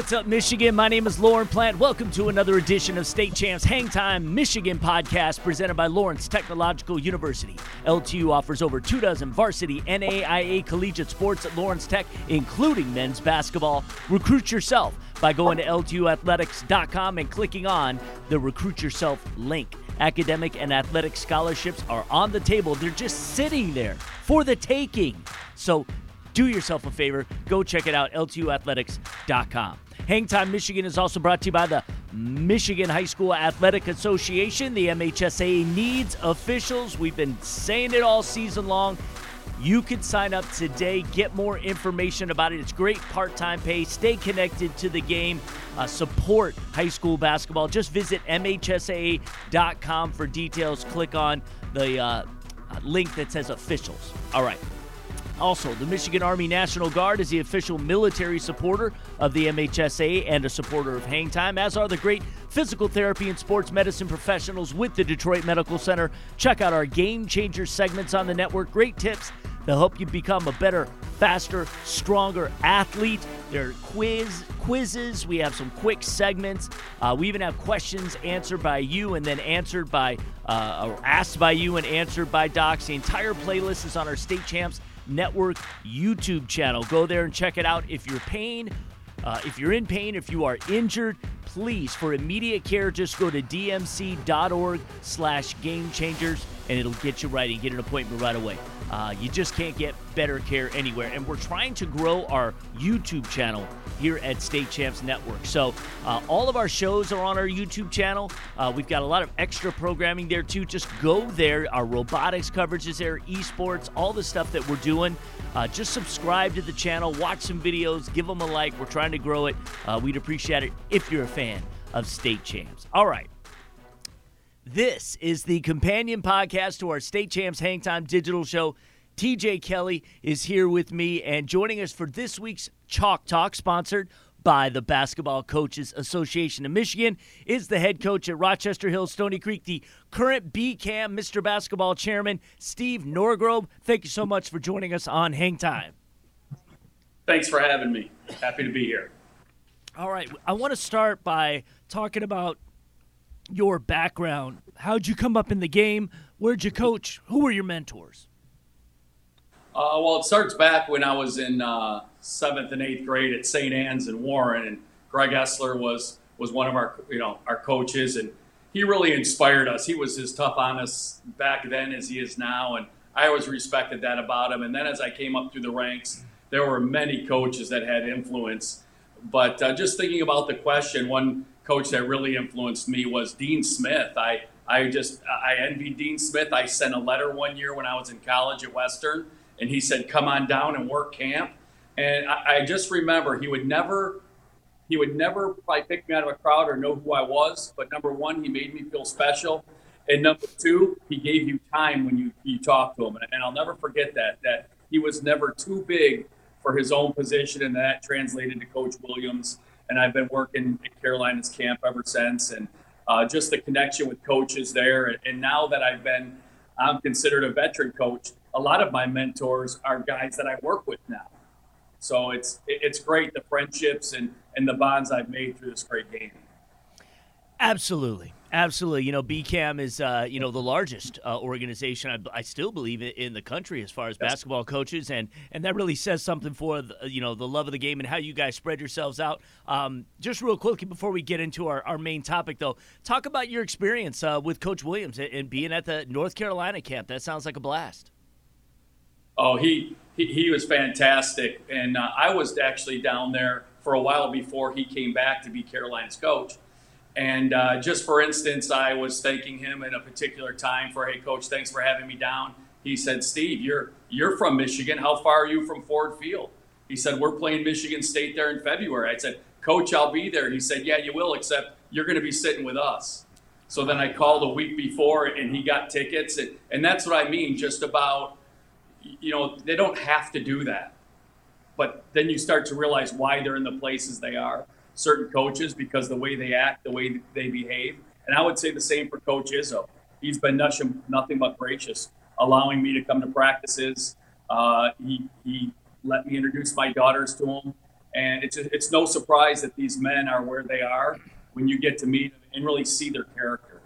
What's up, Michigan? My name is Lauren Plant. Welcome to another edition of State Champs Hang Time Michigan podcast presented by Lawrence Technological University. LTU offers over two dozen varsity NAIA collegiate sports at Lawrence Tech, including men's basketball. Recruit yourself by going to LTUathletics.com and clicking on the Recruit Yourself link. Academic and athletic scholarships are on the table, they're just sitting there for the taking. So do yourself a favor, go check it out, LTUathletics.com. Hang Time Michigan is also brought to you by the Michigan High School Athletic Association. The MHSAA needs officials. We've been saying it all season long. You can sign up today, get more information about it. It's great part time pay. Stay connected to the game, uh, support high school basketball. Just visit MHSAA.com for details. Click on the uh, link that says officials. All right. Also, the Michigan Army National Guard is the official military supporter of the MHSAA and a supporter of Hang Time, as are the great physical therapy and sports medicine professionals with the Detroit Medical Center. Check out our game changer segments on the network. Great tips to help you become a better, faster, stronger athlete. There are quiz quizzes. We have some quick segments. Uh, we even have questions answered by you and then answered by uh, or asked by you and answered by docs. The entire playlist is on our State Champs Network YouTube channel. Go there and check it out. If you're pain, uh, if you're in pain, if you are injured, please, for immediate care, just go to dmc.org slash game changers and it'll get you right and get an appointment right away. Uh, you just can't get better care anywhere. And we're trying to grow our YouTube channel here at State Champs Network. So uh, all of our shows are on our YouTube channel. Uh, we've got a lot of extra programming there too. Just go there. Our robotics coverage is there, esports, all the stuff that we're doing. Uh, just subscribe to the channel, watch some videos, give them a like. We're trying to grow it. Uh, we'd appreciate it if you're a fan of State Champs. All right. This is the companion podcast to our State Champs Hang Time digital show. TJ Kelly is here with me and joining us for this week's Chalk Talk, sponsored by the Basketball Coaches Association of Michigan, is the head coach at Rochester Hills Stony Creek, the current BCAM Mr. Basketball Chairman, Steve Norgrove. Thank you so much for joining us on Hang Time. Thanks for having me. Happy to be here. All right. I want to start by talking about your background. How'd you come up in the game? Where'd you coach? Who were your mentors? Uh, well, it starts back when I was in uh, seventh and eighth grade at St. Anne's in Warren, and Greg Essler was was one of our you know our coaches, and he really inspired us. He was as tough on us back then as he is now, and I always respected that about him. And then as I came up through the ranks, there were many coaches that had influence. But uh, just thinking about the question, one coach that really influenced me was Dean Smith. I I just I envied Dean Smith. I sent a letter one year when I was in college at Western, and he said, "Come on down and work camp." And I, I just remember he would never he would never probably pick me out of a crowd or know who I was. But number one, he made me feel special, and number two, he gave you time when you you talked to him. And, and I'll never forget that that he was never too big for his own position, and that translated to Coach Williams and I've been working at Carolina's camp ever since. And uh, just the connection with coaches there. And now that I've been, I'm considered a veteran coach. A lot of my mentors are guys that I work with now. So it's it's great the friendships and and the bonds I've made through this great game. Absolutely. Absolutely. You know, BCAM is, uh, you know, the largest uh, organization, I, I, still believe, in the country as far as yes. basketball coaches. And, and that really says something for, the, you know, the love of the game and how you guys spread yourselves out. Um, just real quickly before we get into our, our main topic, though, talk about your experience uh, with Coach Williams and being at the North Carolina camp. That sounds like a blast. Oh, he, he, he was fantastic. And uh, I was actually down there for a while before he came back to be Carolina's coach. And uh, just for instance, I was thanking him at a particular time for, hey, coach, thanks for having me down. He said, Steve, you're you're from Michigan. How far are you from Ford Field? He said, we're playing Michigan State there in February. I said, Coach, I'll be there. He said, Yeah, you will, except you're going to be sitting with us. So then I called a week before, and he got tickets, and, and that's what I mean. Just about, you know, they don't have to do that, but then you start to realize why they're in the places they are certain coaches because the way they act, the way they behave. And I would say the same for Coach Izzo. He's been nothing, nothing but gracious, allowing me to come to practices. Uh, he, he let me introduce my daughters to him. And it's it's no surprise that these men are where they are when you get to meet them and really see their character.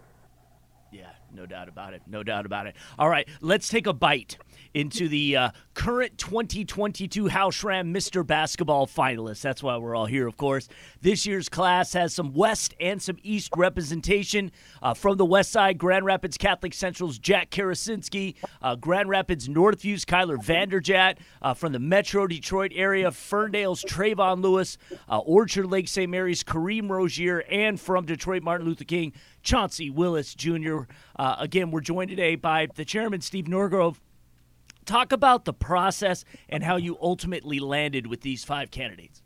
Yeah, no doubt about it. No doubt about it. All right, let's take a bite into the uh, current 2022 Hal Schram Mr. Basketball finalists. That's why we're all here, of course. This year's class has some West and some East representation. Uh, from the West Side, Grand Rapids Catholic Central's Jack Karasinski, uh, Grand Rapids Northview's Kyler Vanderjagt, uh, from the Metro Detroit area, Ferndale's Trayvon Lewis, uh, Orchard Lake St. Mary's Kareem Rozier, and from Detroit Martin Luther King, Chauncey Willis Jr. Uh, again, we're joined today by the chairman, Steve Norgrove. Talk about the process and how you ultimately landed with these five candidates.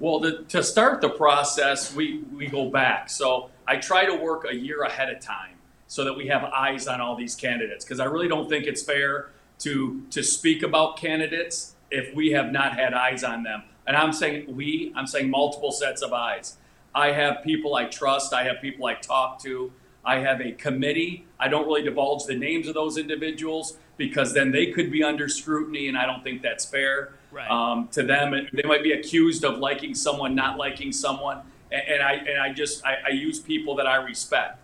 Well, the, to start the process, we, we go back. So I try to work a year ahead of time so that we have eyes on all these candidates because I really don't think it's fair to to speak about candidates if we have not had eyes on them. And I'm saying we, I'm saying multiple sets of eyes. I have people I trust, I have people I talk to, I have a committee. I don't really divulge the names of those individuals because then they could be under scrutiny, and I don't think that's fair Right. um, to them. They might be accused of liking someone, not liking someone, and, and I and I just I, I use people that I respect.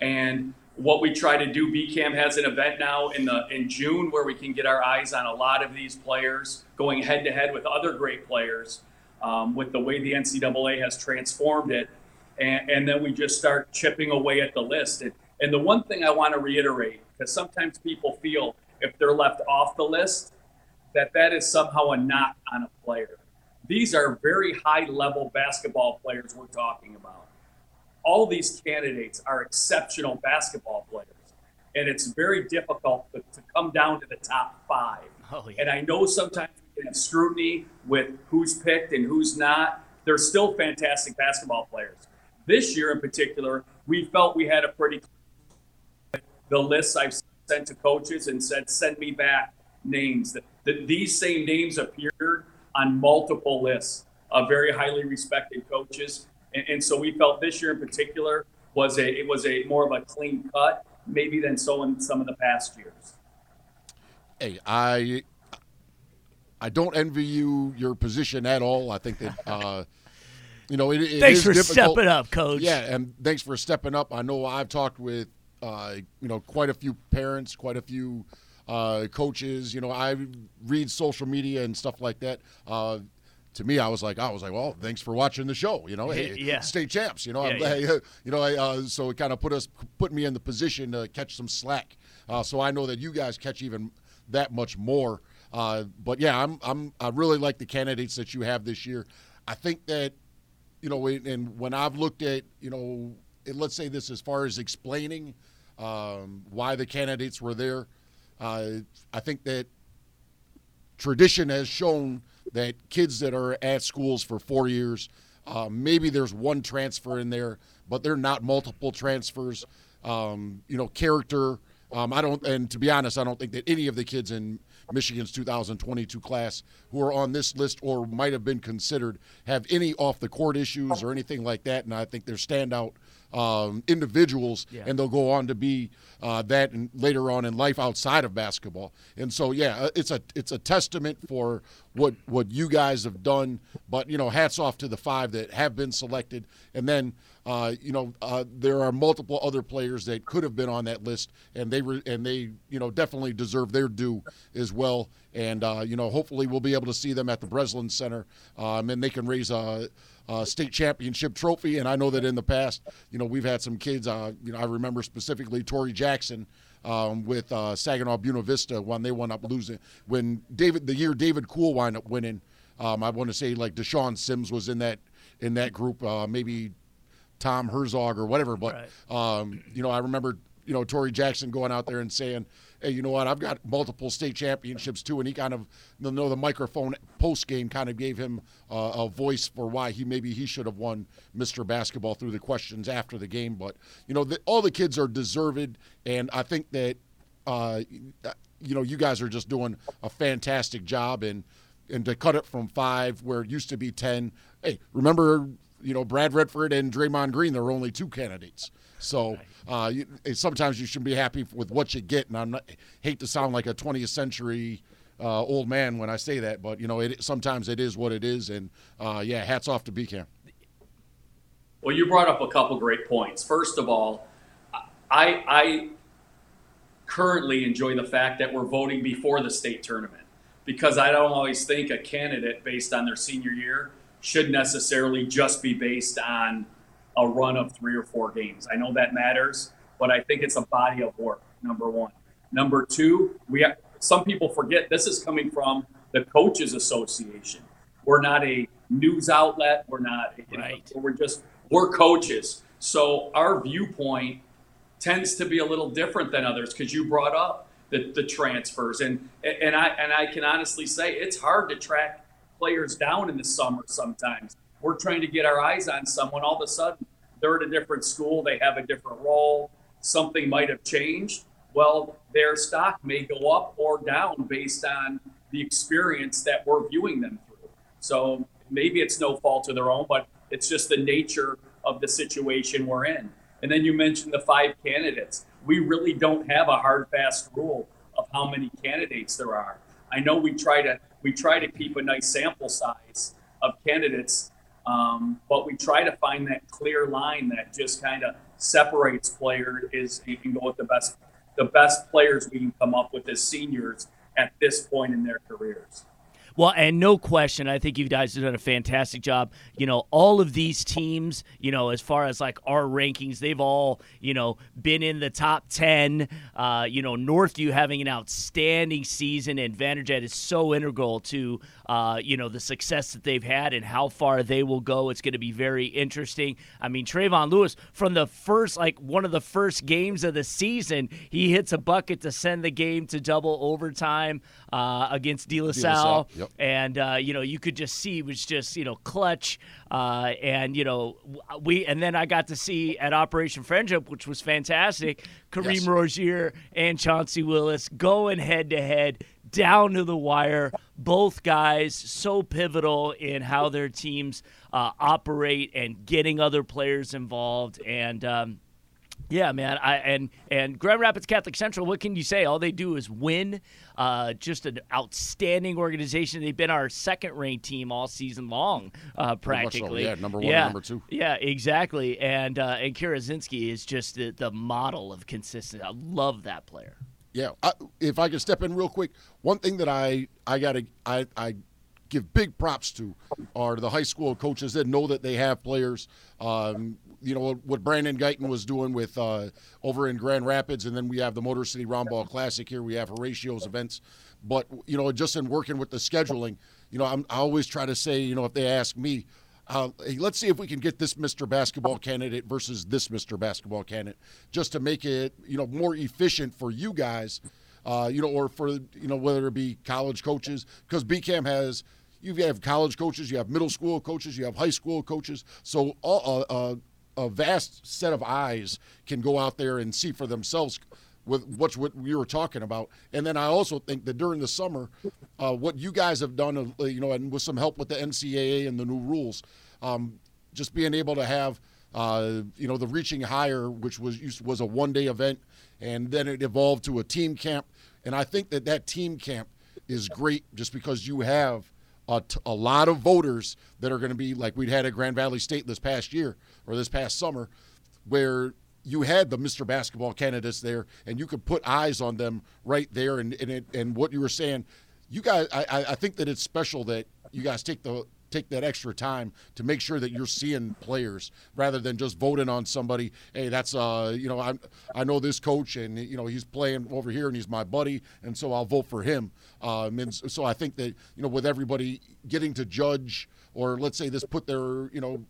And what we try to do, BCAM has an event now in the in June where we can get our eyes on a lot of these players going head to head with other great players. Um, with the way the NCAA has transformed it, and, and then we just start chipping away at the list. And, and the one thing I want to reiterate, because sometimes people feel if they're left off the list, that that is somehow a knock on a player. These are very high level basketball players we're talking about. All these candidates are exceptional basketball players. And it's very difficult to, to come down to the top five. Oh, yeah. And I know sometimes we can have scrutiny with who's picked and who's not. They're still fantastic basketball players. This year in particular, we felt we had a pretty the lists I've sent to coaches and said, send me back names. That, that these same names appeared on multiple lists of very highly respected coaches. And, and so we felt this year in particular was a it was a more of a clean cut, maybe than so in some of the past years. Hey, I I don't envy you your position at all. I think that uh, you know it, it Thanks for difficult. stepping up, Coach. Yeah, and thanks for stepping up. I know I've talked with uh, you know quite a few parents, quite a few uh, coaches. You know, I read social media and stuff like that. Uh, to me, I was like, I was like, well, thanks for watching the show. You know, hey, Yeah. state champs. You know, I'm, Yeah, you know, I, uh, so it kind of put us, put me in the position to catch some slack. Uh, so I know that you guys catch even that much more. Uh, but yeah, I'm, I'm, I really like the candidates that you have this year. I think that, you know, and when I've looked at, you know, let's say this as far as explaining um, why the candidates were there, uh, I think that tradition has shown that kids that are at schools for four years, uh, maybe there's one transfer in there, but they're not multiple transfers. Um, you know, character. Um, I don't, and to be honest, I don't think that any of the kids in Michigan's 2022 class who are on this list or might have been considered have any off the court issues or anything like that. And I think they're standout um, individuals, Yeah. and they'll go on to be uh, that and later on in life outside of basketball. And so, yeah, uh, it's a it's a testament for what what you guys have done. But you know, hats off to the five that have been selected, and then. Uh, you know, uh, there are multiple other players that could have been on that list, and they re- and they, you know, definitely deserve their due as well. And uh, you know, hopefully, we'll be able to see them at the Breslin Center, um, and they can raise a, a state championship trophy. And I know that in the past, you know, we've had some kids. Uh, you know, I remember specifically Tory Jackson. Um, with uh, Saginaw Buena Vista when they wound up losing when David the year David Kool wound up winning, um, I want to say like DeShawn Sims was in that in that group, uh, maybe Tom Herzog or whatever. But um, you know, I remember you know Tory Jackson going out there and saying, "Hey, you know what? I've got multiple state championships too." And he kind of, you know, the microphone post game kind of gave him uh, a voice for why he maybe he should have won Mr. Basketball through the questions after the game. But you know, the, all the kids are deserved, and I think that uh, you know you guys are just doing a fantastic job and. And to cut it from five, where it used to be ten. Hey, remember you know, Brad Redford and Draymond Green, there are only two candidates. So uh, you, sometimes you should be happy with what you get. And I am hate to sound like a 20th century uh, old man when I say that, but you know, it sometimes it is what it is, and uh, yeah, hats off to BCAM. Well, you brought up a couple great points. First of all, I, I currently enjoy the fact that we're voting before the state tournament because I don't always think a candidate based on their senior year should necessarily just be based on a run of three or four games. I know that matters, but I think it's a body of work. Number one. Number two, we have, some people forget this is coming from the coaches association. We're not a news outlet. We're not. Right. Know, we're just we're coaches. So our viewpoint tends to be a little different than others because you brought up the, the transfers and and I and I can honestly say it's hard to track players down in the summer sometimes. We're trying to get our eyes on someone. All of a sudden, they're at a different school. They have a different role. Something might have changed. Well, their stock may go up or down based on the experience that we're viewing them through. So maybe it's no fault of their own, but it's just the nature of the situation we're in. And then you mentioned the five candidates. We really don't have a hard, fast rule of how many candidates there are. I know we try to we try to keep a nice sample size of candidates, um, but we try to find that clear line that just kind of separates players. Is you can go with the best the best players we can come up with as seniors at this point in their careers. Well, and no question, I think you guys have done a fantastic job. You know, all of these teams, you know, as far as like our rankings, they've all, you know, been in the top 10. Uh, you know, Northview having an outstanding season, and Vanderjagt is so integral to, uh, you know, the success that they've had and how far they will go. It's going to be very interesting. I mean, Trayvon Lewis, from the first, like one of the first games of the season, he hits a bucket to send the game to double overtime uh, against De La Salle. Yep. And, uh, you know, you could just see it was just, you know, clutch. Uh, and, you know, we, and then I got to see at Operation Friendship, which was fantastic, Kareem yes. Rozier and Chauncey Willis going head to head down to the wire. Both guys so pivotal in how their teams uh, operate and getting other players involved. And, um, yeah, man. I and and Grand Rapids Catholic Central. What can you say? All they do is win. Uh, just an outstanding organization. They've been our second-ranked team all season long, uh, practically. So. Yeah, number one, yeah. number two. Yeah, exactly. And uh, and Karasinski is just the, the model of consistency. I love that player. Yeah, I, if I could step in real quick, one thing that I I got to I I give big props to are the high school coaches that know that they have players. Um, you know what Brandon Guyton was doing with uh, over in Grand Rapids, and then we have the Motor City Roundball Classic here. We have Horatio's events, but you know, just in working with the scheduling, you know, I'm, i always try to say, you know, if they ask me, uh, hey, let's see if we can get this Mr. Basketball candidate versus this Mr. Basketball candidate, just to make it, you know, more efficient for you guys, uh, you know, or for you know whether it be college coaches, because BCAM has you have college coaches, you have middle school coaches, you have high school coaches. So all, uh, uh a vast set of eyes can go out there and see for themselves with what what we were talking about. And then I also think that during the summer, uh, what you guys have done, uh, you know, and with some help with the NCAA and the new rules, um, just being able to have. Uh, you know the reaching higher, which was was a one day event, and then it evolved to a team camp. And I think that that team camp is great, just because you have a, t- a lot of voters that are going to be like we'd had at Grand Valley State this past year or this past summer, where you had the Mr. Basketball candidates there, and you could put eyes on them right there. And and, it, and what you were saying, you guys, I, I think that it's special that you guys take the take that extra time to make sure that you're seeing players rather than just voting on somebody. Hey, that's uh, you know, I I know this coach and you know he's playing over here and he's my buddy, and so I'll vote for him. Um, and so I think that you know with everybody getting to judge or let's say this put their you know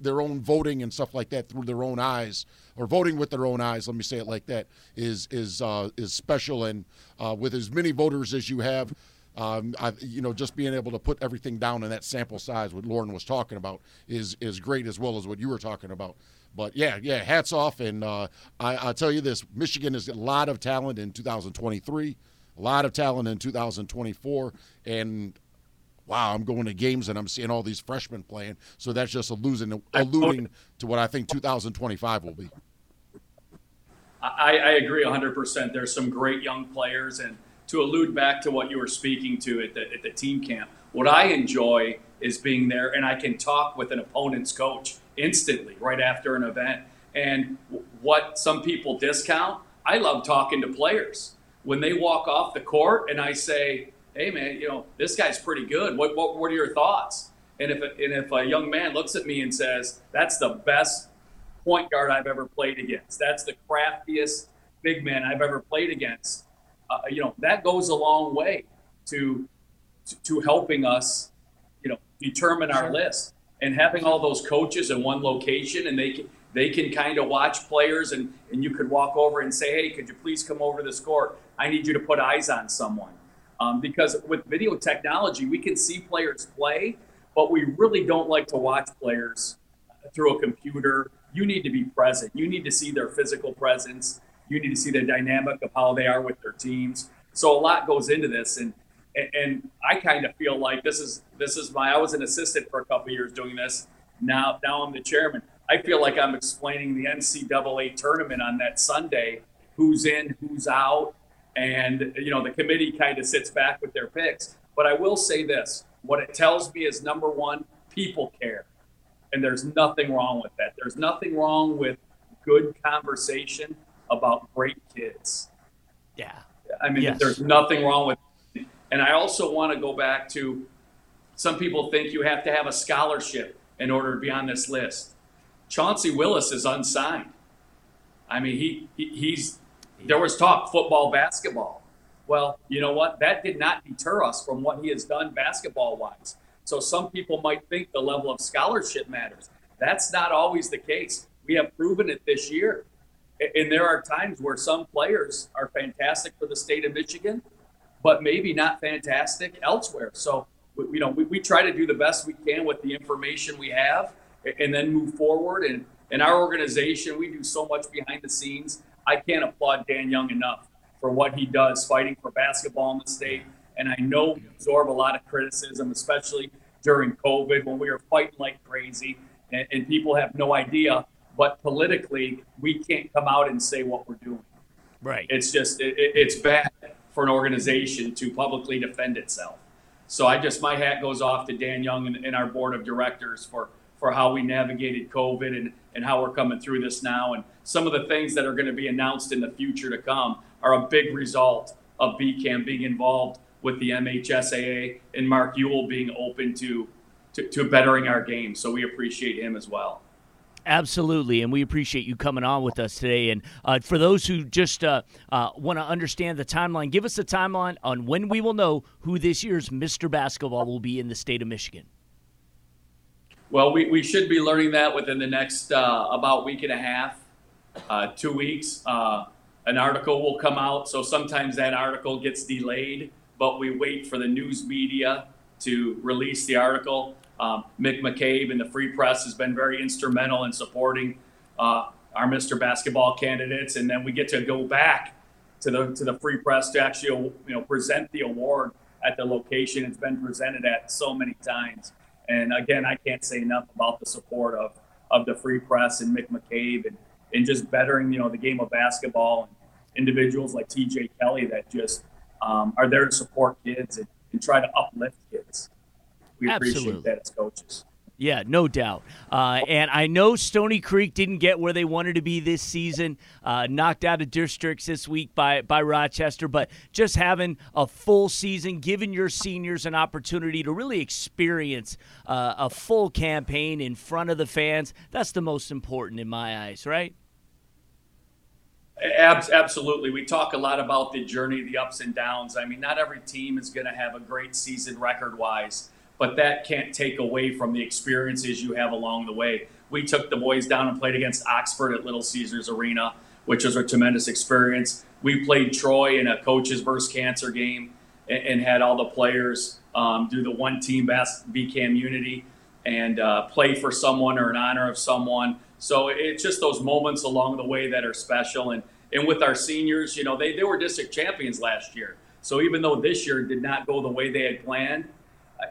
their own voting and stuff like that through their own eyes or voting with their own eyes let me say it like that is is uh, is special and uh, with as many voters as you have um, I, you know, just being able to put everything down in that sample size, what Lauren was talking about, is is great as well as what you were talking about. But yeah, yeah, hats off. And uh, I, tell you this: Michigan has a lot of talent in 2023, a lot of talent in 2024, and wow, I'm going to games and I'm seeing all these freshmen playing. So that's just alluding alluding to what I think 2025 will be. I, I agree 100%. There's some great young players and to allude back to what you were speaking to at the, at the team camp, what I enjoy is being there and I can talk with an opponent's coach instantly right after an event. And what some people discount, I love talking to players. When they walk off the court and I say, hey, man, you know, this guy's pretty good. What, what, what are your thoughts? And if, and if a young man looks at me and says, that's the best point guard I've ever played against, that's the craftiest big man I've ever played against, uh, you know, that goes a long way to, to, to helping us, you know, determine our list. And having all those coaches in one location and they can, they can kind of watch players and, and you could walk over and say, hey, could you please come over to this court? I need you to put eyes on someone. Um, because with video technology, we can see players play, but we really don't like to watch players through a computer. You need to be present. You need to see their physical presence. You need to see the dynamic of how they are with their teams. So a lot goes into this, and and I kind of feel like this is this is my. I was an assistant for a couple years doing this. Now now I'm the chairman. I feel like I'm explaining the NCAA tournament on that Sunday. Who's in? Who's out? and you know the committee kind of sits back with their picks. But I will say this: what it tells me is number one, people care, and there's nothing wrong with that. There's nothing wrong with good conversation about great kids. Yeah, I mean, yes. there's nothing wrong with. It. And I also want to go back to some people think you have to have a scholarship in order to be on this list. Chauncey Willis is unsigned. I mean, he, he he's there was talk football, basketball. Well, you know what? That did not deter us from what he has done basketball wise. So some people might think the level of scholarship matters. That's not always the case. We have proven it this year. And there are times where some players are fantastic for the state of Michigan, but maybe not fantastic elsewhere. So, you know, we, we try to do the best we can with the information we have and then move forward. And in our organization, we do so much behind the scenes I can't applaud Dan Young enough for what he does fighting for basketball in the state. And I know we absorb a lot of criticism, especially during COVID when we were fighting like crazy and, and people have no idea. But politically, we can't come out and say what we're doing. Right. It's just, it, it's bad for an organization to publicly defend itself. So I just, my hat goes off to Dan Young and, and our board of directors for for how we navigated COVID and, and how we're coming through this now. And some of the things that are going to be announced in the future to come are a big result of BCAM being involved with the MHSAA and Mark Uyl being open to, to, to bettering our game. So we appreciate him as well. Absolutely, and we appreciate you coming on with us today. And uh, for those who just uh, uh, want to understand the timeline, give us a timeline on when we will know who this year's Mr. Basketball will be in the state of Michigan. Well, we, we should be learning that within the next uh, about week and a half, uh, two weeks. Uh, an article will come out. So sometimes that article gets delayed, but we wait for the news media to release the article. Um, Mick McCabe and the Free Press has been very instrumental in supporting uh, our Mr. Basketball candidates, and then we get to go back to the to the Free Press to actually you know present the award at the location it's been presented at so many times. And again, I can't say enough about the support of, of the Free Press and Mick McCabe and, and just bettering, you know, the game of basketball and individuals like TJ Kelly that just um, are there to support kids and, and try to uplift kids. We Absolutely. appreciate that as coaches. Yeah, no doubt. Uh, and I know Stony Creek didn't get where they wanted to be this season, uh, knocked out of districts this week by, by Rochester, but just having a full season, giving your seniors an opportunity to really experience uh, a full campaign in front of the fans, that's the most important in my eyes, right? Absolutely. We talk a lot about the journey, the ups and downs. I mean, not every team is going to have a great season record wise but that can't take away from the experiences you have along the way. We took the boys down and played against Oxford at Little Caesars Arena, which was a tremendous experience. We played Troy in a coaches versus cancer game and, and had all the players um, do the one team best BCAM unity and uh, play for someone or in honor of someone. So it's just those moments along the way that are special. And, and with our seniors, you know, they, they were district champions last year. So even though this year did not go the way they had planned,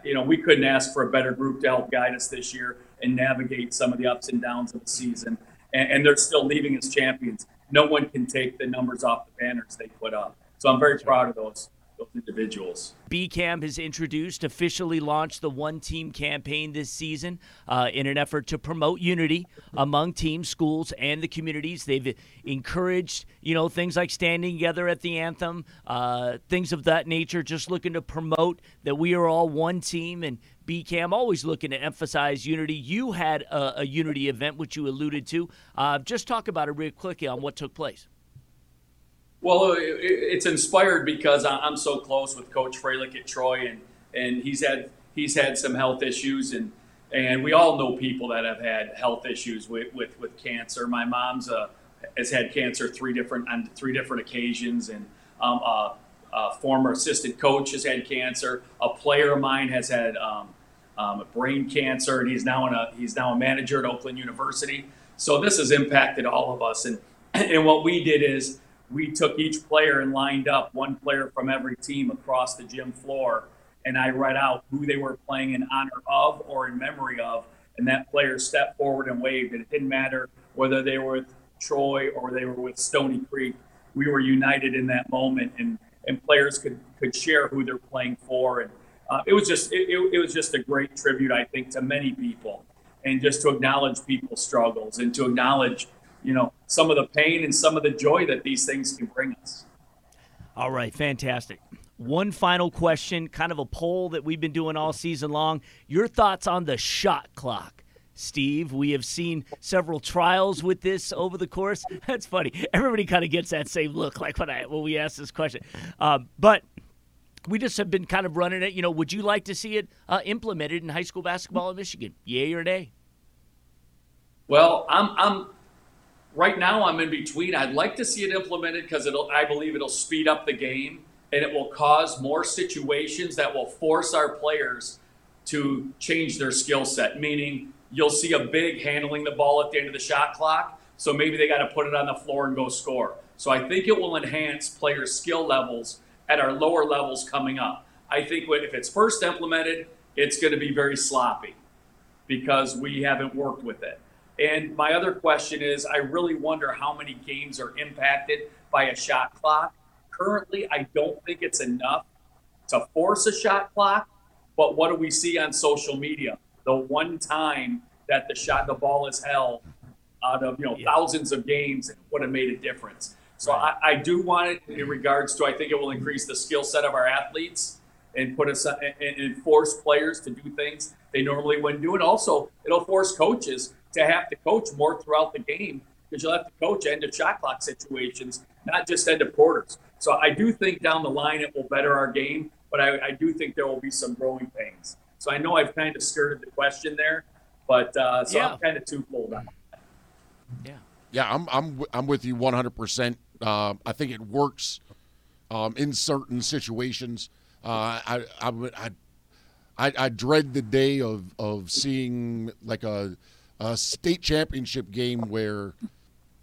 you know, we couldn't ask for a better group to help guide us this year and navigate some of the ups and downs of the season. And, and they're still leaving as champions. No one can take the numbers off the banners they put up. So I'm very proud of those those individuals. BCAM has introduced, officially launched the one team campaign this season uh, in an effort to promote unity among teams, schools, and the communities. They've encouraged, you know, things like standing together at the anthem, uh, things of that nature, just looking to promote that we are all one team and BCAM always looking to emphasize unity. You had a, a unity event, which you alluded to. Uh, just talk about it real quickly on what took place. Well, it's inspired because I'm so close with Coach Fralick at Troy, and, and he's had he's had some health issues, and and we all know people that have had health issues with with, with cancer. My mom's uh, has had cancer three different on three different occasions, and um, a, a, former assistant coach has had cancer. A player of mine has had um, um, brain cancer, and he's now in a he's now a manager at Oakland University. So this has impacted all of us, and and what we did is we took each player and lined up one player from every team across the gym floor, and I read out who they were playing in honor of or in memory of, and that player stepped forward and waved. And it didn't matter whether they were with Troy or they were with Stony Creek. We were united in that moment, and and players could could share who they're playing for, and uh, it was just it, it was just a great tribute, I think, to many people, and just to acknowledge people's struggles and to acknowledge you know some of the pain and some of the joy that these things can bring us. All right, fantastic. One final question, kind of a poll that we've been doing all season long. Your thoughts on the shot clock? Steve, we have seen several trials with this over the course. That's funny. Everybody kind of gets that same look, like when I when we ask this question. Um, but we just have been kind of running it. You know, would you like to see it uh, implemented in high school basketball in Michigan? Yay or nay? Well, I'm I'm right now I'm in between. I'd like to see it implemented because it'll I believe it'll speed up the game and it will cause more situations that will force our players to change their skill set. Meaning you'll see a big handling the ball at the end of the shot clock. So maybe they got to put it on the floor and go score. So I think it will enhance players' skill levels at our lower levels coming up. I think if it's first implemented, it's going to be very sloppy because we haven't worked with it. And my other question is I really wonder how many games are impacted by a shot clock. Currently, I don't think it's enough to force a shot clock, but what do we see on social media? The one time that the shot the ball is held out of you know yeah. thousands of games it would have made a difference. So right. I, I, do want it in regards to I think it will increase the skill set of our athletes and put us uh, and, and force players to do things they normally wouldn't do. And also it'll force coaches to have to coach more throughout the game because you'll have to coach end of shot clock situations, not just end of quarters. So I do think down the line it will better our game, but I, I do think there will be some growing pains. So I know I've kind of skirted the question there, but uh, so yeah. I'm kind of twofold on Yeah. Yeah, I'm I'm I'm with you 100. Uh, percent I think it works um, in certain situations. Uh, I, I I I I dread the day of of seeing like a a state championship game where,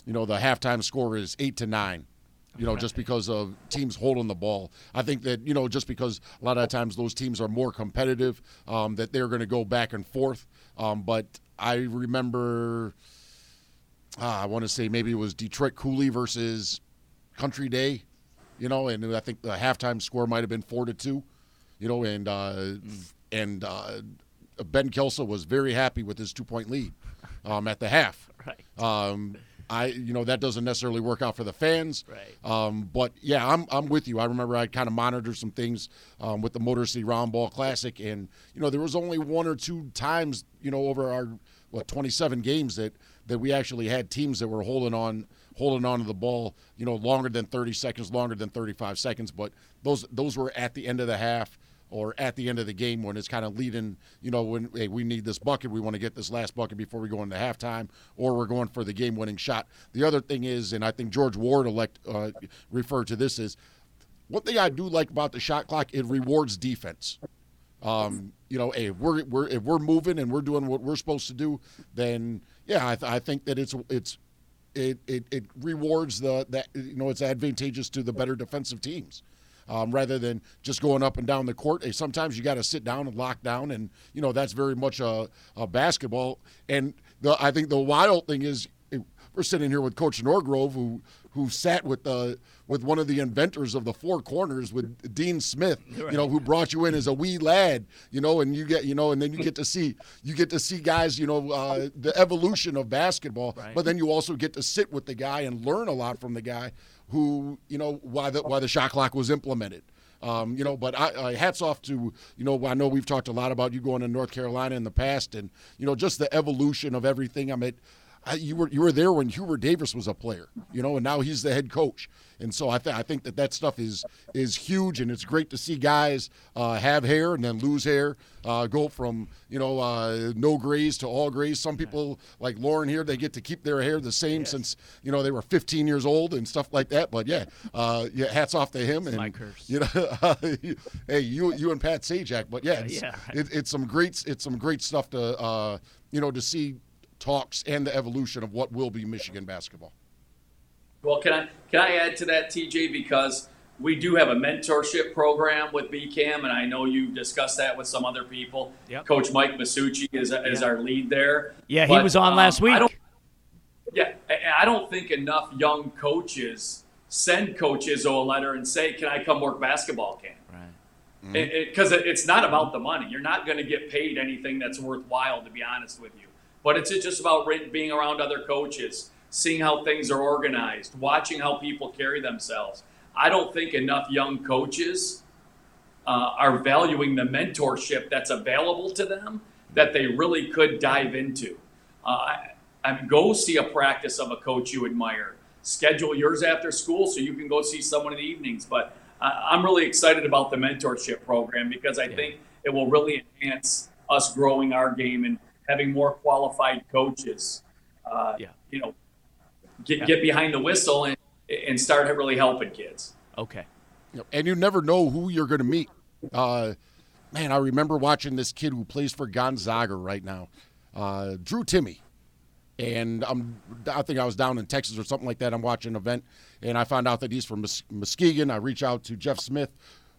you know, the halftime score is eight to nine. You know, just because of teams holding the ball. I think that you know, just because a lot of times those teams are more competitive, um, that they're going to go back and forth. Um, but I remember, uh, I want to say maybe it was Detroit Cooley versus Country Day, you know, and I think the halftime score might have been four to two, you know, and uh, and uh, Ben Kelso was very happy with his two point lead um, at the half. Right. Um, I, you know, that doesn't necessarily work out for the fans. Right. Um, but yeah, I'm, I'm with you. I remember I kind of monitored some things um, with the Motor City Round Ball Classic, and you know, there was only one or two times, you know, over our what 27 games that that we actually had teams that were holding on holding on to the ball, you know, longer than 30 seconds, longer than 35 seconds. But those those were at the end of the half or at the end of the game when it's kind of leading, you know, when hey, we need this bucket, we want to get this last bucket before we go into halftime, or we're going for the game-winning shot. The other thing is, and I think George Ward elect uh, referred to this is, one thing I do like about the shot clock, it rewards defense. Um, you know, hey, if we're, we're if we're moving and we're doing what we're supposed to do, then yeah, I, th- I think that it's it's it, it, it rewards the that you know it's advantageous to the better defensive teams um, rather than just going up and down the court. Sometimes you got to sit down and lock down, and you know that's very much a, a basketball. And the, I think the wild thing is we're sitting here with Coach Norgrove, who who sat with the with one of the inventors of the four corners with Dean Smith, right. you know, who brought you in as a wee lad, you know, and you get, you know, and then you get to see you get to see guys, you know, uh, the evolution of basketball, right. but then you also get to sit with the guy and learn a lot from the guy who, you know, why the why the shot clock was implemented. Um, you know, but I, I, hats off to you know I know we've talked a lot about you going to North Carolina in the past, and you know just the evolution of everything. I mean, I, you were you were there when Hubert Davis was a player, you know, and now he's the head coach. And so I, th- I think that that stuff is is huge, and it's great to see guys uh, have hair and then lose hair, uh, go from you know uh, no grays to all grays. Some people like Lauren here, they get to keep their hair the same yes. since you know they were 15 years old and stuff like that. But yeah, uh, yeah, hats off to him. It's and my curse. you know, hey, you you and Pat Sajak, but yeah, it's, yeah. It, it's some great it's some great stuff to uh, you know to see talks and the evolution of what will be Michigan basketball. Well, can I can I add to that, TJ? Because we do have a mentorship program with BCAM, and I know you've discussed that with some other people. Yep. Coach Mike Masucci is, is our lead there. Yeah, but, he was on um, last week. I yeah, I don't think enough young coaches send coaches Izzo a letter and say, "Can I come work basketball camp?" Right. Because mm-hmm. it, it, it's not about the money. You're not going to get paid anything that's worthwhile, to be honest with you. But it's just about being around other coaches seeing how things are organized, watching how people carry themselves. I don't think enough young coaches uh, are valuing the mentorship that's available to them that they really could dive into. Uh, I, go see a practice of a coach you admire. Schedule yours after school so you can go see someone in the evenings. But I, I'm really excited about the mentorship program because I yeah. think it will really enhance us growing our game and having more qualified coaches. Uh, yeah. You know, get, yeah. get behind the whistle and, and start really helping kids. Okay. And you never know who you're going to meet. Uh, man, I remember watching this kid who plays for Gonzaga right now, uh, Drew Timme. And I'm, I think I was down in Texas or something like that. I'm watching an event, and I found out that he's from Mus- Muskegon. I reach out to Jeff Smith,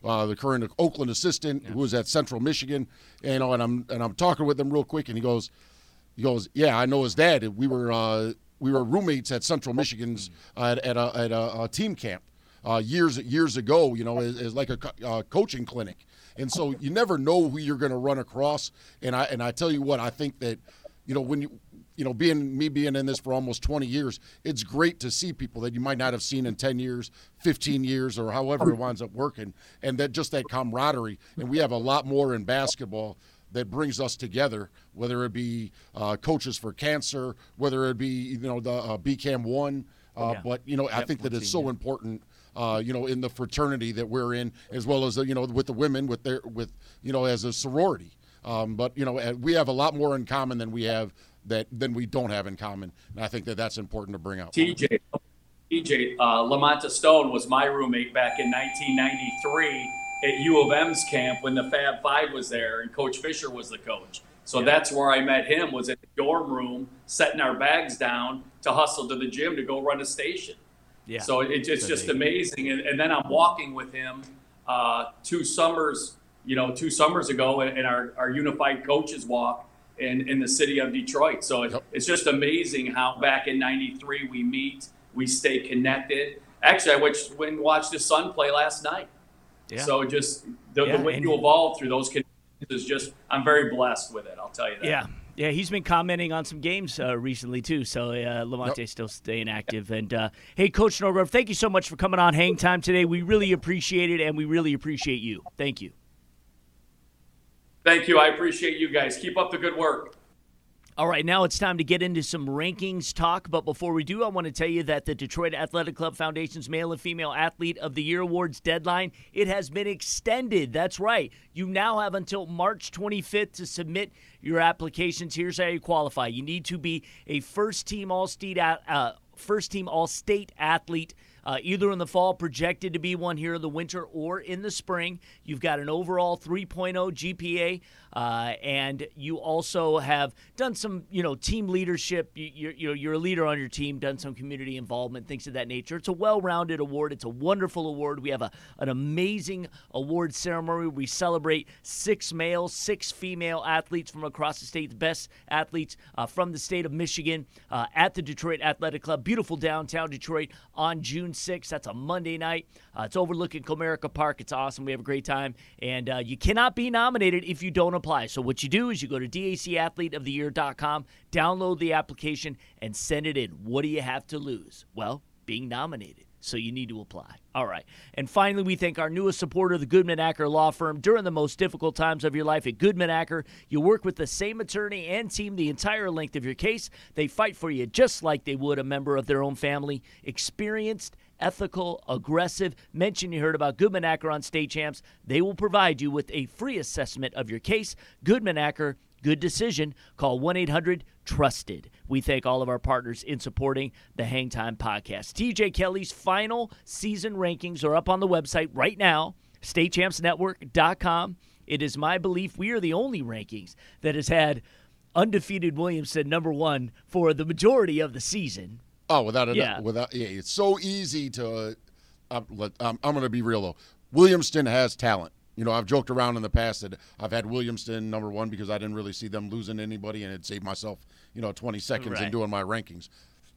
uh, the current Oakland assistant, yeah. who was at Central Michigan, and, you know, and I'm and I'm talking with him real quick, and he goes, he goes, yeah, I know his dad. We were uh, we were roommates at Central Michigan's uh, at, at, a, at a, a team camp uh, years years ago. You know, as, as like a uh, coaching clinic, and so you never know who you're going to run across. And I and I tell you what, I think that you know when you you know being me being in this for almost 20 years, it's great to see people that you might not have seen in 10 years, 15 years, or however it winds up working, and that just that camaraderie. And we have a lot more in basketball that brings us together, whether it be uh, coaches for cancer, whether it be you know the uh, BCAM one. Uh, yeah. But you know, yep, I think that it's so yeah. important. Uh, you know, in the fraternity that we're in, as well as you know with the women, with their with you know as a sorority. Um, but you know, we have a lot more in common than we have that than we don't have in common, and I think that that's important to bring out. TJ, TJ, uh, Lamonta Stone was my roommate back in 1993 at U of M's camp when the Fab Five was there and Coach Fisher was the coach. So yeah. that's where I met him. Was in the dorm room, setting our bags down to hustle to the gym to go run a station. Yeah. So it, it's just amazing. And, and, then I'm walking with him uh, two summers, you know, two summers ago in our, our unified coaches walk in, in the city of Detroit. So it, yep. it's just amazing how back in '93 we meet, we stay connected. Actually, I watched, went and watched his son play last night. Yeah. So just the, yeah, the way you evolve through those conditions is just I'm very blessed with it. I'll tell you that. Yeah. Yeah, he's been commenting on some games uh, recently too. So uh, Lamonte's still staying active. And uh, hey, Coach Norgrove, thank you so much for coming on Hang Time today. We really appreciate it, and we really appreciate you. Thank you. Thank you. I appreciate you guys. Keep up the good work. All right, now it's time to get into some rankings talk. But before we do, I want to tell you that the Detroit Athletic Club Foundation's Male and Female Athlete of the Year Awards deadline it has been extended. That's right. You now have until March 25th to submit your applications. Here's how you qualify: you need to be a first team All State uh, first team All State athlete uh, either in the fall, projected to be one here in the winter, or in the spring. You've got an overall 3.0 GPA, uh, and you also have done some, you know, team leadership. You, you're, you're a leader on your team, done some community involvement, things of that nature. It's a well-rounded award. It's a wonderful award. We have a, an amazing award ceremony. We celebrate six male, six female athletes from across the state, the best athletes uh, from the state of Michigan uh, at the Detroit Athletic Club. Beautiful downtown Detroit on June 6th. That's a Monday night. Uh, it's overlooking Comerica Park. It's awesome. We have a great time. And uh, you cannot be nominated if you don't apply. So what you do is you go to dacathleteoftheyear.com, download the application, and send it in. What do you have to lose? Well, being nominated. So you need to apply. All right. And finally, we thank our newest supporter, the Goodman Acker Law Firm. During the most difficult times of your life at Goodman Acker, you work with the same attorney and team the entire length of your case. They fight for you just like they would a member of their own family. Experienced, ethical, aggressive. Mention you heard about Goodman Acker on State Champs. They will provide you with a free assessment of your case. Goodman Acker Good decision. Call 1 800 Trusted. We thank all of our partners in supporting the Hangtime podcast. TJ Kelly's final season rankings are up on the website right now, statechampsnetwork.com. It is my belief we are the only rankings that has had undefeated Williamston number one for the majority of the season. Oh, without a Yeah. doubt. Without, yeah, it's so easy to. Uh, let, um, I'm going to be real though. Williamston has talent. You know, I've joked around in the past that I've had Williamston number one because I didn't really see them losing anybody, and it saved myself, you know, 20 seconds in doing my rankings.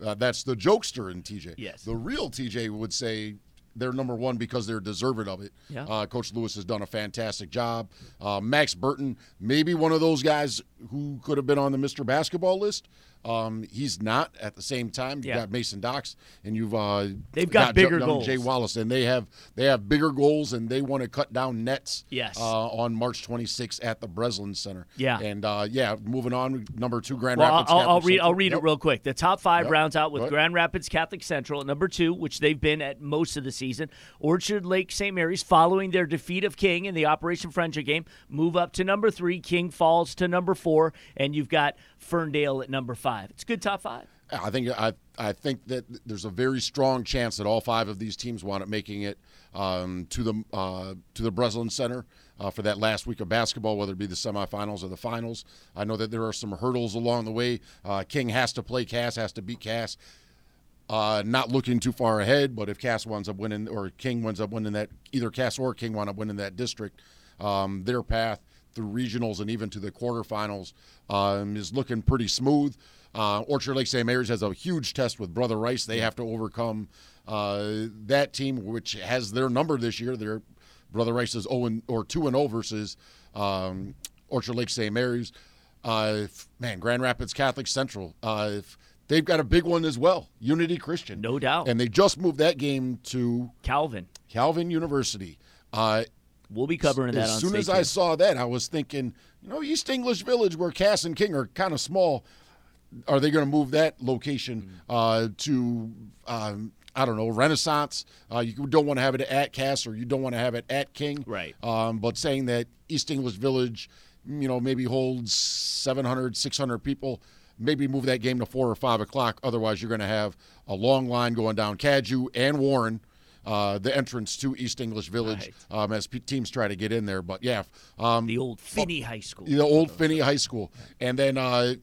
Uh, that's the jokester in TJ. Yes. The real TJ would say they're number one because they're deserving of it. Yeah. Uh, Coach Lewis has done a fantastic job. Uh, Max Burton, maybe one of those guys who could have been on the Mr. Basketball list. Um, he's not at the same time. You've Yeah. got Mason Docks, and you've uh, They've got bigger young goals. Jay Wallace, and they have they have bigger goals, and they want to cut down nets. Yes. Uh, on March 26th at the Breslin Center. Yeah. And uh, yeah, moving on. Number two, Grand Well, Rapids. I'll, Catholic I'll read. I'll read Yep. it real quick. The top five Yep. rounds out with Grand Rapids Catholic Central at number two, which they've been at most of the season. Orchard Lake St. Mary's, following their defeat of King in the Operation Friendship game, move up to number three. King falls to number four, and you've got Ferndale at number five. It's a good top five. I think I I think that there's a very strong chance that all five of these teams wound up making it um, to the uh, to the Breslin Center uh, for that last week of basketball, whether it be the semifinals or the finals. I know that there are some hurdles along the way. Uh, King has to play Cass, has to beat Cass. Uh, not looking too far ahead, but if Cass winds up winning or King winds up winning that, either Cass or King wind up winning that district, um, their path through regionals and even to the quarterfinals um, is looking pretty smooth. Uh, Orchard Lake St. Mary's has a huge test with Brother Rice. They have to overcome uh, that team, which has their number this year. Their Brother Rice is 0 and, or 2 and 0 versus um, Orchard Lake St. Mary's. Uh, man, Grand Rapids Catholic Central. Uh, if they've got a big one as well, Unity Christian. No doubt. And they just moved that game to Calvin, Calvin University. We'll be covering that as on soon as I saw that, I was thinking, you know, East English Village, where Cass and King are kind of small, are they going to move that location uh, to, um, I don't know, Renaissance? Uh, you don't want to have it at Cass or you don't want to have it at King. Right. Um, but saying that East English Village, you know, maybe holds 700, 600 people, maybe move that game to 4 or 5 o'clock. Otherwise, you're going to have a long line going down Cadieux and Warren. Uh, the entrance to East English Village um, as p- teams try to get in there. But yeah, um, the old Finney High School. the old Finney High School, and then uh,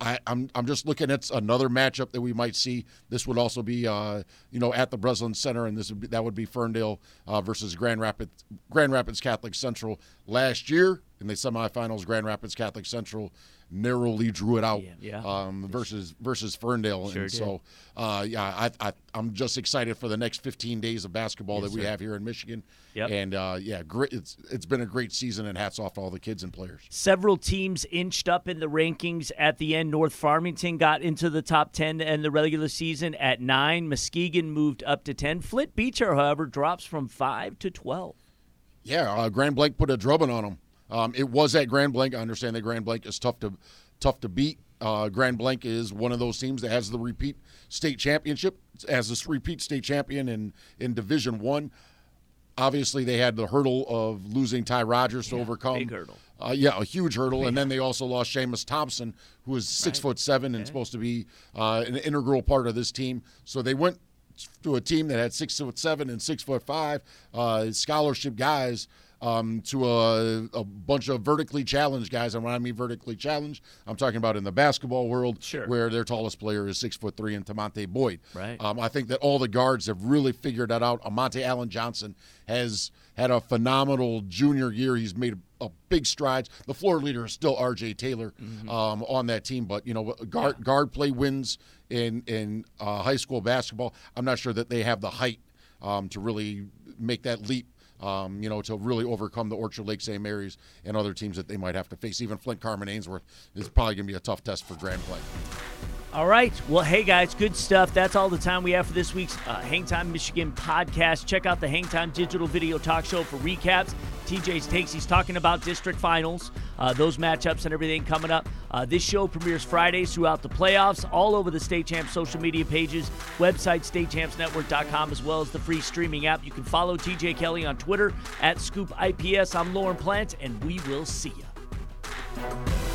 I, I'm I'm just looking at another matchup that we might see. This would also be uh, you know at the Breslin Center, and this would be, that would be Ferndale uh, versus Grand Rapids Grand Rapids Catholic Central. Last year in the semifinals, Grand Rapids Catholic Central narrowly drew it out Yeah, yeah. Um, versus versus Ferndale, Sure and did. so uh, yeah, I, I I'm just excited for the next 15 days of basketball that we have here in Michigan. Yep. And uh, yeah, great. It's it's been a great season, and hats off to all the kids and players. Several teams inched up in the rankings at the end. North Farmington got into the top 10 and the regular season at 9. Muskegon moved up to 10. Flint Beecher, however, drops from 5 to 12. Yeah, uh, Grand Blanc put a drubbing on them. Um, it was at Grand Blanc. I understand that Grand Blanc is tough to tough to beat. Uh, Grand Blanc is one of those teams that has the repeat state championship as this repeat state champion in in Division One. Obviously, they had the hurdle of losing Ty Rogers to overcome. big hurdle. Uh, yeah, a huge hurdle, and then they also lost Seamus Thompson, who is six foot seven and supposed to be uh, an integral part of this team. So they went to a team that had six foot seven and six foot five uh, scholarship guys um, to a, a, bunch of vertically challenged guys. And when I mean vertically challenged, I'm talking about in the basketball world, sure. where their tallest player is six foot three and Tamonte Boyd. Right. Um, I think that all the guards have really figured that out. Monte Allen Johnson has had a phenomenal junior year. He's made a, a big strides. The floor leader is still R.J. Taylor mm-hmm. um, on that team, but you know guard guard play wins in in uh, high school basketball. I'm not sure that they have the height um, to really make that leap um, you know, to really overcome the Orchard Lake St. Mary's and other teams that they might have to face. Even Flint Carman Ainsworth is probably going to be a tough test for Grand Blanc. All right. Well, hey, guys, good stuff. That's all the time we have for this week's uh, Hangtime Michigan podcast. Check out the Hangtime Digital Video Talk Show for recaps. TJ's takes. He's talking about district finals, uh, those matchups, and everything coming up. Uh, this show premieres Fridays throughout the playoffs, all over the State Champs social media pages, website, statechampsnetwork.com, as well as the free streaming app. You can follow TJ Kelly on Twitter at Scoop IPS. I'm Lauren Plant, and we will see you.